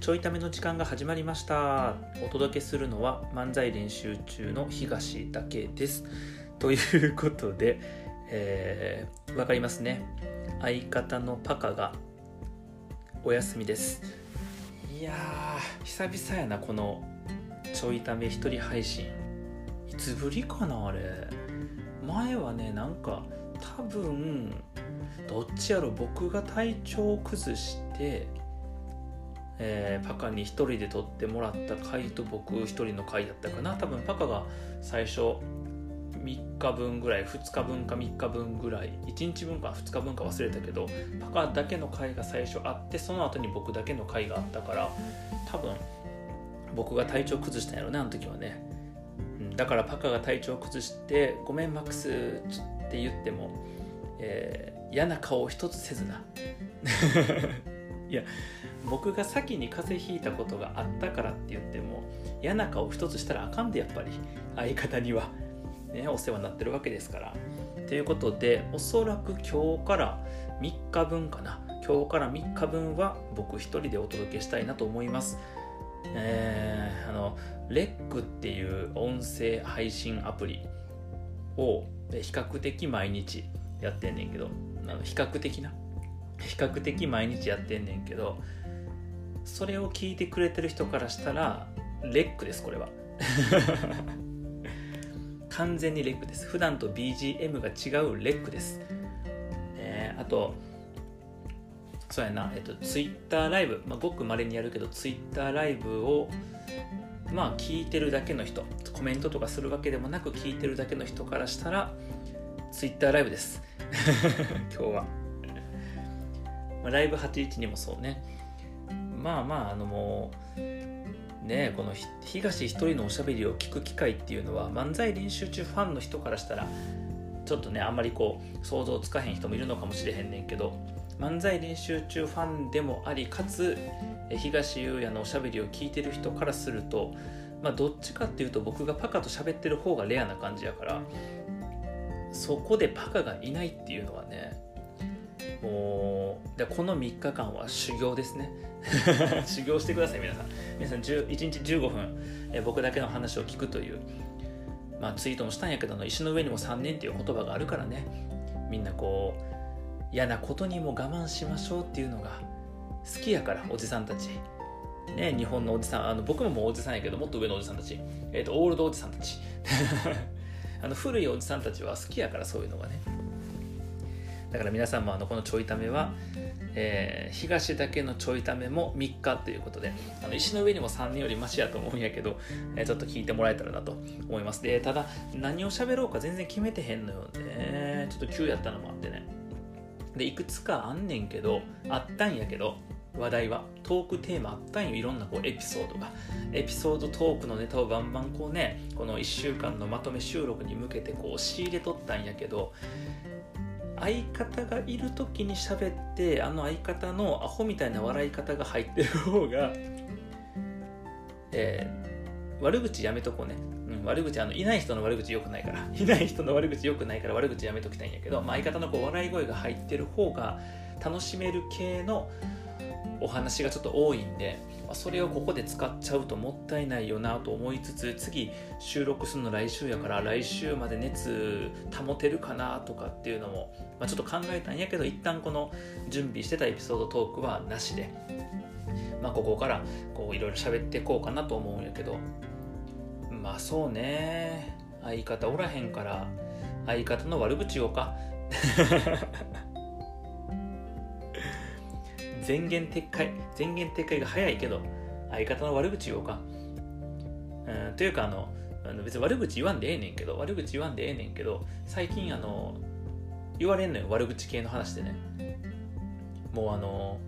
ちょいための時間が始まりました。お届けするのは漫才練習中の東だけです。ということで、えー、分かりますね。相方のパカがお休みです。いやー久々やなこのちょいため一人配信。いつぶりかなあれ。前はねなんか多分どっちやろ僕が体調を崩してえー、パカに1人で撮ってもらった回と僕1人の回だったかな。多分パカが最初3日分ぐらい2日分か3日分ぐらい1日分か2日分か忘れたけどパカだけの回が最初あってその後に僕だけの回があったから多分僕が体調崩したんやろねあの時はね、うん、だからパカが体調崩して「ごめんマックス」って言っても、えー、嫌な顔を一つせずな。いや僕が先に風邪ひいたことがあったからって言っても嫌な顔一つしたらあかんでやっぱり相方には、ね、お世話になってるわけですから。ということでおそらく今日から3日分かな今日から3日分は僕一人でお届けしたいなと思います。えー、あのレックっていう音声配信アプリを比較的毎日やってんねんけどあの比較的な比較的毎日やってんねんけどそれを聞いてくれてる人からしたらレックですこれは。完全にレックです。普段と BGM が違うレックです、えー、あとそうやな、えっと、Twitter ライブ、まあ、ごく稀にやるけど Twitter ライブをまあ聞いてるだけの人コメントとかするわけでもなく聞いてるだけの人からしたら Twitter ライブです。今日は、まあ、ライブ812もそうね。まあまああのもうねこの東一人のおしゃべりを聞く機会っていうのは漫才練習中ファンの人からしたらちょっとねあんまりこう想像つかへん人もいるのかもしれへんねんけど漫才練習中ファンでもありかつ東優也のおしゃべりを聞いてる人からするとまあどっちかっていうと僕がパカと喋ってる方がレアな感じやからそこでパカがいないっていうのはねもうでこの3日間は修行ですね。修行してください皆さん。皆さん1日15分え僕だけの話を聞くというまあツイートもしたんやけど石の上にも3年っていう言葉があるからね。みんなこう嫌なことにも我慢しましょうっていうのが好きやからおじさんたち。ね日本のおじさんあの僕ももうおじさんやけどもっと上のおじさんたち。えっ、ー、とオールドおじさんたち。あの古いおじさんたちは好きやからそういうのがねだから皆さんもあのこのちょいためは、えー、東だけのちょいためも3日ということであの石の上にも3人よりマシやと思うんやけど、えー、ちょっと聞いてもらえたらなと思います。でただ何を喋ろうか全然決めてへんのよね。ちょっと急やったのもあってね。でいくつかあんねんけどあったんやけど話題はトークテーマあったんよ。いろんなこうエピソードが。エピソードトークのネタをバンバンこうねこの1週間のまとめ収録に向けてこう仕入れとったんやけど相方がいる時に喋ってあの相方のアホみたいな笑い方が入ってる方が、えー、悪口やめとこうね、うん、悪口あのいない人の悪口よくないから。いない人の悪口よくないから 悪口やめときたいんやけど、まあ、相方のこう笑い声が入ってる方が楽しめる系のお話がちょっと多いんでそれをここで使っちゃうともったいないよなと思いつつ次収録するの来週やから来週まで熱保てるかなとかっていうのも、まあ、ちょっと考えたんやけど一旦この準備してたエピソードトークはなしで、まあ、ここからこういろいろ喋っていこうかなと思うんやけど。まあそうね。相方おらへんから相方の悪口言おうか 前言撤回前言撤回が早いけど相方の悪口言おうか。うんというかあの別に悪口言わんでええねんけど悪口言わんでええねんけど最近あの言われんのよ悪口系の話でね。もうあの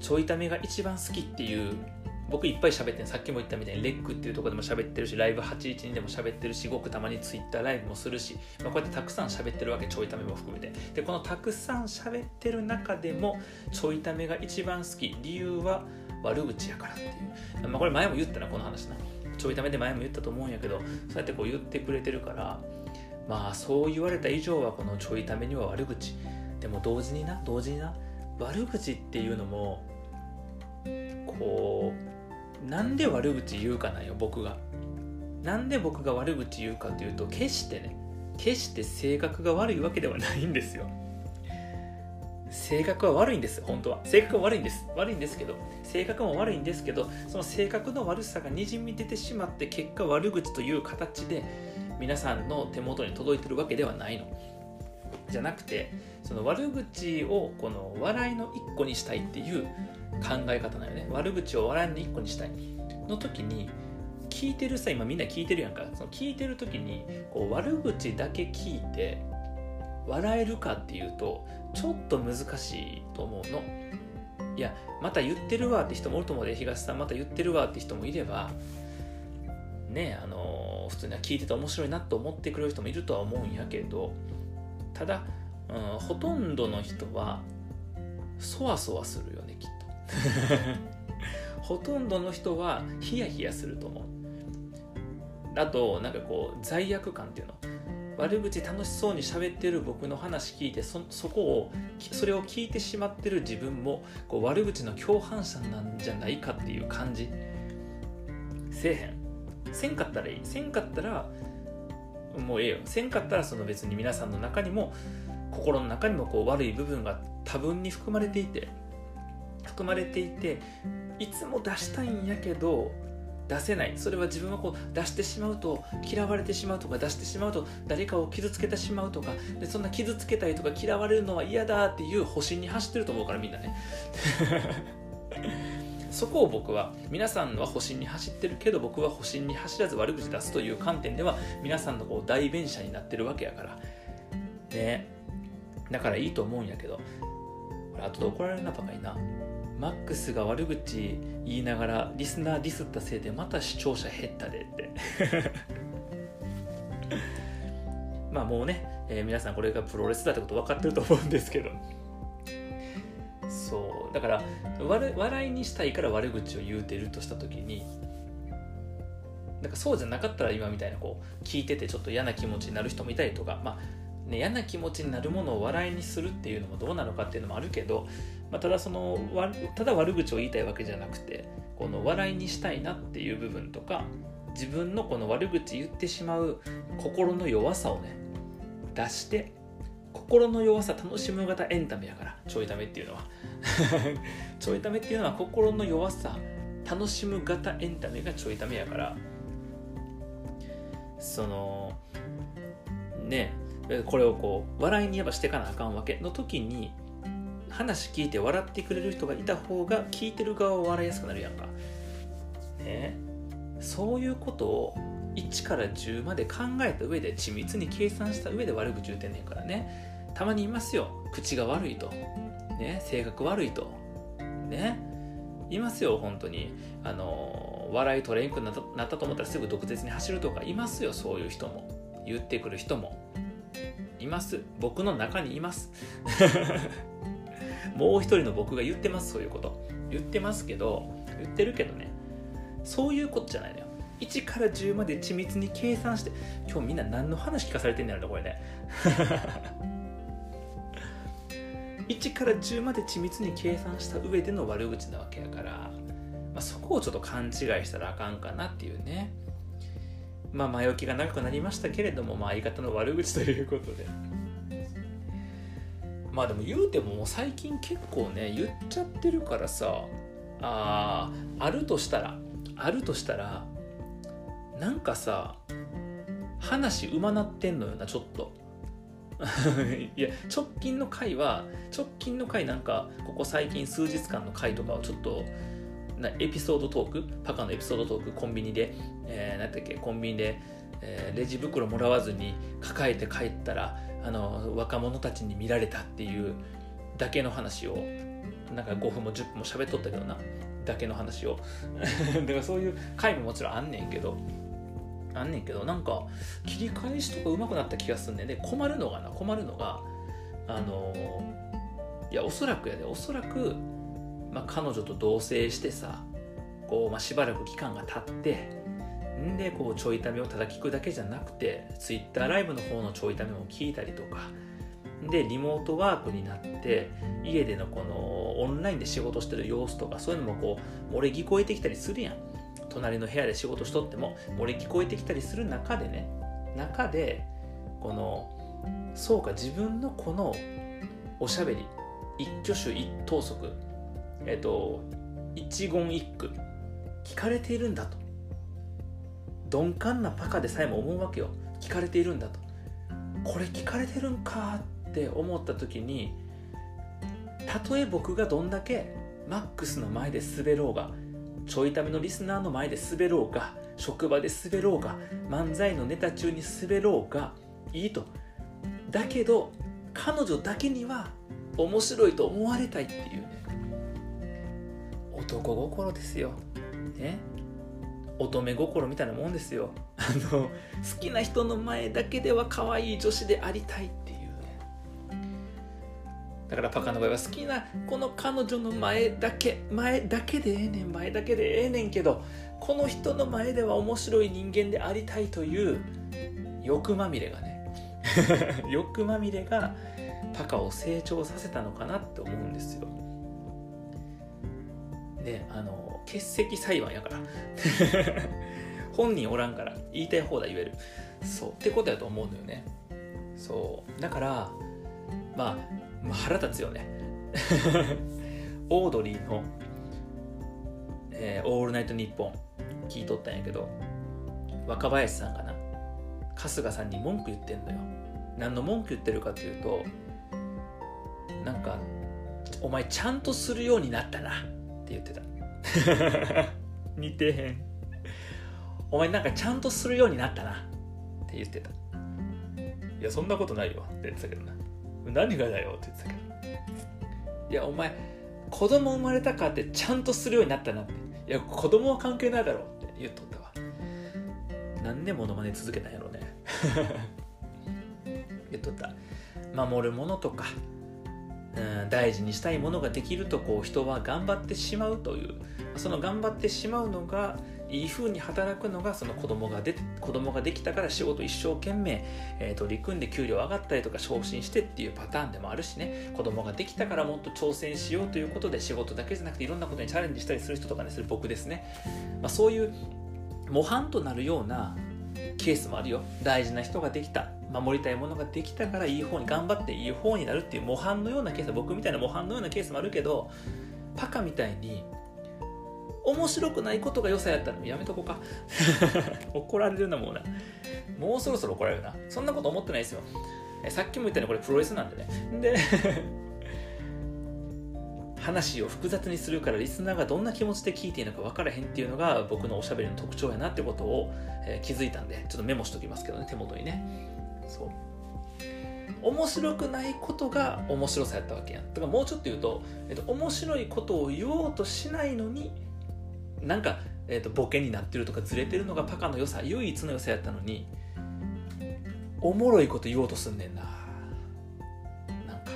ちょいためが一番好きっていう僕いっぱい喋ってんさっきも言ったみたいにレックっていうところでも喋ってるしライブ812でも喋ってるしごくたまにツイッターライブもするし、まあ、こうやってたくさん喋ってるわけちょいためも含めて。でこのたくさん喋ってる中でもちょいためが一番好き。理由は悪口やからっていう、まあ、これ前も言ったなこの話な。ちょいためで前も言ったと思うんやけどそうやってこう言ってくれてるからまあそう言われた以上はこのちょいためには悪口。でも同時にな同時にな。悪口っていうのもこうなんで悪口言うかなよ僕が。なんで僕が悪口言うかというと決してね決して性格が悪いわけではないんですよ。性格は悪いんです本当は。性格は悪いんです。悪いんですけど性格も悪いんですけどその性格の悪さがにじみ出てしまって結果悪口という形で皆さんの手元に届いてるわけではないの。じゃなくてその悪口をこの笑いの一個にしたいっていう考え方なのね。悪口を笑いの一個にしたいの時に聞いてるさ今みんな聞いてるやんか。その聞いてる時にこう悪口だけ聞いて笑えるかっていうとちょっと難しいと思うの。いやまた言ってるわって人もおると思うで東さん。また言ってるわって人もいればねあの普通には聞いてて面白いなと思ってくれる人もいるとは思うんやけどただ、うん、ほとんどの人はそわそわするよねきっと。ほとんどの人はヒヤヒヤすると思う。あとなんかこう罪悪感っていうの。悪口楽しそうに喋ってる僕の話聞いてそそこをそれを聞いてしまってる自分もこう悪口の共犯者なんじゃないかっていう感じ。せえへん。せんかったらいい。せんかったらもうええよ。せんかったらその別に皆さんの中にも心の中にもこう悪い部分が多分に含まれていて含まれていていつも出したいんやけど出せない。それは自分はこう出してしまうと嫌われてしまうとか出してしまうと誰かを傷つけてしまうとかでそんな傷つけたりとか嫌われるのは嫌だっていう保身に走ってると思うからみんなね。そこを僕は皆さんは保身に走ってるけど僕は保身に走らず悪口出すという観点では皆さんのこう代弁者になってるわけやから。ね。だからいいと思うんやけどこれ後で怒られるなバカにな。マックスが悪口言いながらリスナーディスったせいでまた視聴者減ったでって。まあもうね、えー、皆さんこれがプロレスだってこと分かってると思うんですけど。だから笑いにしたいから悪口を言うてるとした時になんかそうじゃなかったら今みたいなこう聞いててちょっと嫌な気持ちになる人もいたりとかまあね嫌な気持ちになるものを笑いにするっていうのもどうなのかっていうのもあるけどまあ、ただそのただ悪口を言いたいわけじゃなくてこの笑いにしたいなっていう部分とか自分のこの悪口言ってしまう心の弱さをね出して心の弱さ楽しむ型エンタメやからちょいためっていうのは。ちょいためっていうのは心の弱さ楽しむ型エンタメがちょいためやから。そのねこれをこう笑いにやっぱしてかなあかんわけの時に話聞いて笑ってくれる人がいた方が聞いてる側は笑いやすくなるやんか。ね。そういうことを1から10まで考えた上で緻密に計算した上で悪口言うてんねんからね。たまにいますよ。口が悪いと。ね。性格悪いと。ね。いますよ本当に。あの笑い取れんくなったなったと思ったらすぐ毒舌に走るとか。いますよそういう人も。言ってくる人も。います。僕の中にいます。もう一人の僕が言ってますそういうこと。言ってますけど言ってるけどね。そういうことじゃないのよ。1から10まで緻密に計算して今日みんな何の話聞かされてんのやろこれね。1から10まで緻密に計算した上での悪口なわけやから、まあ、そこをちょっと勘違いしたらあかんかなっていうね。まあ前置きが長くなりましたけれども、まあ、相方の悪口ということで。まあでも言うてももう最近結構ね言っちゃってるからさああるとしたらあるとしたらなんかさ話うまなってんのよなちょっと。いや直近の回は直近の回なんかここ最近数日間の回とかはちょっとなエピソードトークパカのエピソードトークコンビニで、えー、何だっけコンビニで、えー、レジ袋もらわずに抱えて帰ったらあの若者たちに見られたっていうだけの話をなんか5分も10分も喋っとったけどなだけの話を。だからそういう回ももちろんあんねんけどあんねんけどなんか切り返しとか上手くなった気がすんねん。で困るのがな困るのがあのいやおそらくやで。おそらく、まあ、彼女と同棲してさこう、まあ、しばらく期間が経ってんでこうちょいためをただ聞くだけじゃなくて Twitter ライブの方のちょいためも聞いたりとかでリモートワークになって家でのこのオンラインで仕事してる様子とかそういうのもこう漏れ聞こえてきたりするやん。隣の部屋で仕事しとっても漏れ聞こえてきたりする中でね中でこのそうか自分のこのおしゃべり一挙手一投足えっと一言一句聞かれているんだと。鈍感なパカでさえも思うわけよ。聞かれているんだと。これ聞かれてるんかって思った時にたとえ僕がどんだけマックスの前で滑ろうがちょいためのリスナーの前で滑ろうが職場で滑ろうが漫才のネタ中に滑ろうがいいと。だけど彼女だけには面白いと思われたいっていうね男心ですよ。ね？乙女心みたいなもんですよ。あの好きな人の前だけでは可愛い女子でありたい。っだからパカの場合は好きなこの彼女の前だけ前だけでええねん前だけでええねんけどこの人の前では面白い人間でありたいという欲まみれがね 欲まみれがパカを成長させたのかなって思うんですよ。であの欠席裁判やから。本人おらんから言いたい放題言える。そう。ってことやと思うのよね。そう。だからまあ、まあ、腹立つよね。オードリーの、えー「オールナイトニッポン」聞いとったんやけど若林さんがな。春日さんに文句言ってんのよ。何の文句言ってるかっていうとなんか「お前ちゃんとするようになったな」って言ってた。似てへん。お前なんかちゃんとするようになったな。って言ってた。いやそんなことないよって言ってたけどな何がだよって言ってたけど。いやお前子供生まれたかってちゃんとするようになったなって。いや子供は関係ないだろって言っとったわ。何でモノマネ続けたんやろうね。言っとった。守るものとかうん大事にしたいものができるとこう人は頑張ってしまうという。その頑張ってしまうのがいい風に働くのがその子供がで子供ができたから仕事一生懸命、えー、取り組んで給料上がったりとか昇進してっていうパターンでもあるしね。子供ができたからもっと挑戦しようということで仕事だけじゃなくていろんなことにチャレンジしたりする人とかねする僕ですね、まあ、そういう模範となるようなケースもあるよ。大事な人ができた。守りたいものができたからいい方に頑張っていい方になるっていう模範のようなケース僕みたいな模範のようなケースもあるけどパカみたいに面白くないことが良さやったらやめとこうか。怒られるなもうな。もうそろそろ怒られるな。そんなこと思ってないですよ。さっきも言ったようにこれプロレスなんでね。で 話を複雑にするからリスナーがどんな気持ちで聞いているのか分からへんっていうのが僕のおしゃべりの特徴やなってことを、えー、気づいたんでちょっとメモしときますけどね手元にね。そう。面白くないことが面白さやったわけやん。だからもうちょっと言うと、えっと、面白いことを言おうとしないのになんか、えっと、ボケになってるとかずれてるのがパカの良さ唯一の良さやったのにおもろいこと言おうとすんねんな。なんか。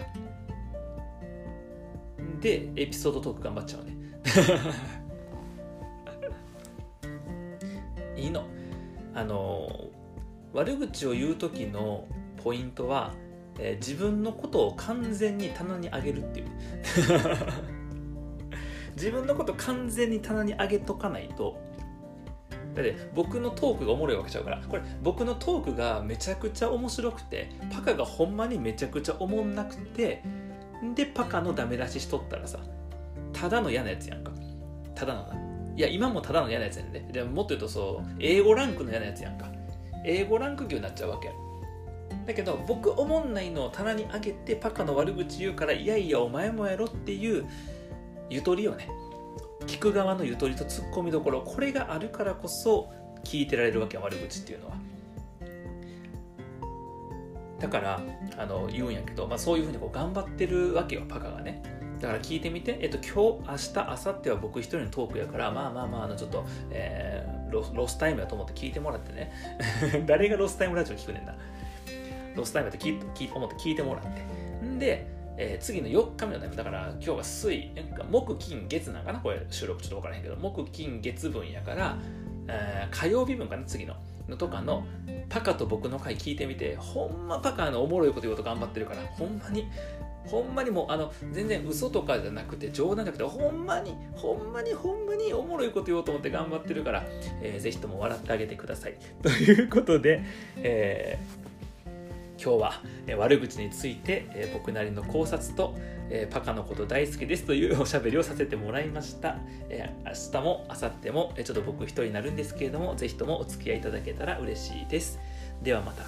でエピソードトーク頑張っちゃうね。いいの。あの悪口を言う時のポイントは、えー、自分のことを完全に棚に上げるっていう。自分のこと完全に棚に上げとかないとだって僕のトークがおもろいわけちゃうから。これ僕のトークがめちゃくちゃ面白くてパカがほんまにめちゃくちゃおもんなくてでパカのダメ出ししとったらさただの嫌なやつやんか。ただのな。いや今もただの嫌なやつやんねでももっと言うとそう英語ランクの嫌なやつやんか。英語ランク牛になっちゃうわけだけど僕おもんないのを棚に上げてパカの悪口言うからいやいやお前もやろっていうゆとりをね聞く側のゆとりとツッコミどころこれがあるからこそ聞いてられるわけ悪口っていうのはだからあの言うんやけど、まあ、そういうふうにこう頑張ってるわけよパカがねだから聞いてみて、えっと、今日、明日、明後日は僕一人のトークやから、まあまあまあ、あのちょっと、えー、ロロスタイムやと思って聞いてもらってね。誰がロスタイムラジオ聞くねんな。ロスタイムやと聞聞思って聞いてもらって。んで、えー、次の4日目のタイム、だから今日が水、木、金、月なんかな？これ収録ちょっと分からへんけど、木、金、月分やから、えー、火曜日分かな？次の。のとかのパカと僕の回聞いてみてほんまパカのおもろいこと言おうと頑張ってるからほんまにほんまにもうあの全然嘘とかじゃなくて冗談じゃなくてほんまにほんまにほんまにおもろいこと言おうと思って頑張ってるから、えー、ぜひとも笑ってあげてください。ということで、えー、今日は、え、悪口について、え、僕なりの考察と、え、パカのこと大好きですというおしゃべりをさせてもらいました、え、明日も明後日も、え、ちょっと僕一人になるんですけれども是非ともお付き合いいただけたら嬉しいです。ではまた。